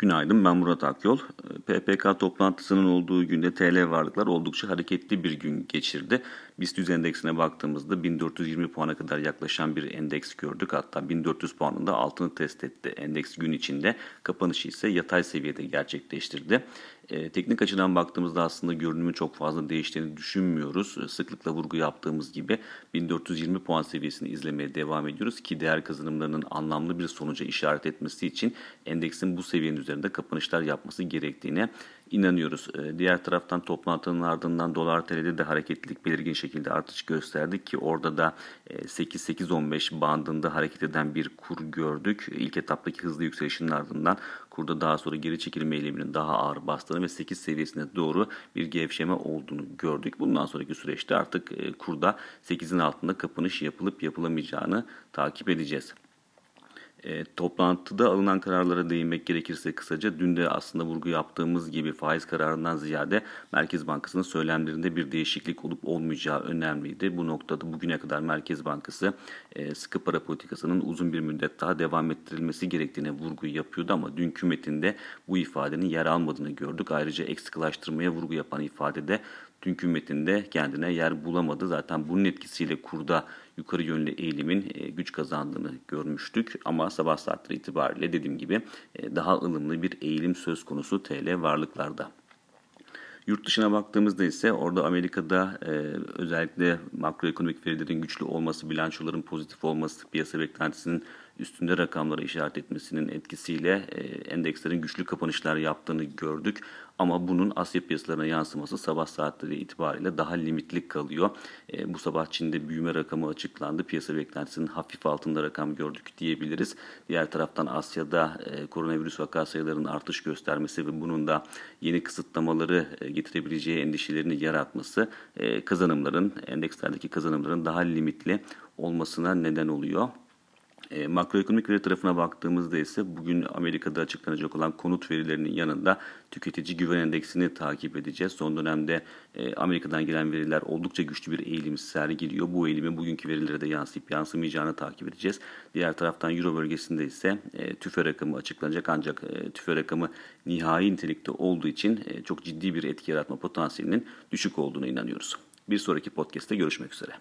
Günaydın ben Murat Akyol. PPK toplantısının olduğu günde TL varlıklar oldukça hareketli bir gün geçirdi. BIST 100 endeksine baktığımızda 1420 puana kadar yaklaşan bir endeks gördük. Hatta 1400 puanın da altını test etti. Endeks gün içinde kapanışı ise yatay seviyede gerçekleştirdi. E, teknik açıdan baktığımızda aslında görünümün çok fazla değiştiğini düşünmüyoruz. Sıklıkla vurgu yaptığımız gibi 1420 puan seviyesini izlemeye devam ediyoruz ki değer kazanımlarının anlamlı bir sonuca işaret etmesi için endeksin bu seviyenin üzerinde kapanışlar yapması gerektiğine inanıyoruz. Ee, diğer taraftan toplantının ardından dolar TL'de de hareketlilik belirgin şekilde artış gösterdi ki orada da 8-8-15 e, bandında hareket eden bir kur gördük. İlk etaptaki hızlı yükselişin ardından kurda daha sonra geri çekilme eyleminin daha ağır bastığını ve 8 seviyesine doğru bir gevşeme olduğunu gördük. Bundan sonraki süreçte artık e, kurda 8'in altında kapanış yapılıp yapılamayacağını takip edeceğiz. E, toplantıda alınan kararlara değinmek gerekirse kısaca dün de aslında vurgu yaptığımız gibi faiz kararından ziyade Merkez Bankası'nın söylemlerinde bir değişiklik olup olmayacağı önemliydi. Bu noktada bugüne kadar Merkez Bankası e, sıkı para politikasının uzun bir müddet daha devam ettirilmesi gerektiğine vurgu yapıyordu ama dünkü metinde bu ifadenin yer almadığını gördük. Ayrıca eksiklaştırmaya vurgu yapan ifadede dünkü metinde kendine yer bulamadı. Zaten bunun etkisiyle kurda yukarı yönlü eğilimin e, güç kazandığını görmüştük. Ama sabah saatleri itibariyle dediğim gibi e, daha ılımlı bir eğilim söz konusu TL varlıklarda. Yurt dışına baktığımızda ise orada Amerika'da e, özellikle makroekonomik verilerin güçlü olması, bilançoların pozitif olması, piyasa beklentisinin üstünde rakamlara işaret etmesinin etkisiyle e, endekslerin güçlü kapanışlar yaptığını gördük. Ama bunun Asya piyasalarına yansıması sabah saatleri itibariyle daha limitli kalıyor. E, bu sabah Çin'de büyüme rakamı açıklandı. Piyasa beklentisinin hafif altında rakam gördük diyebiliriz. Diğer taraftan Asya'da e, koronavirüs vaka sayılarının artış göstermesi ve bunun da yeni kısıtlamaları e, getirebileceği endişelerini yaratması e, kazanımların, endekslerdeki kazanımların daha limitli olmasına neden oluyor. E, makroekonomik veri tarafına baktığımızda ise bugün Amerika'da açıklanacak olan konut verilerinin yanında tüketici güven endeksini takip edeceğiz. Son dönemde e, Amerika'dan gelen veriler oldukça güçlü bir eğilim sergiliyor. Bu eğilimin bugünkü verilere de yansıyıp yansımayacağını takip edeceğiz. Diğer taraftan Euro bölgesinde ise e, tüfe rakamı açıklanacak ancak e, tüfe rakamı nihai nitelikte olduğu için e, çok ciddi bir etki yaratma potansiyelinin düşük olduğuna inanıyoruz. Bir sonraki podcast'te görüşmek üzere.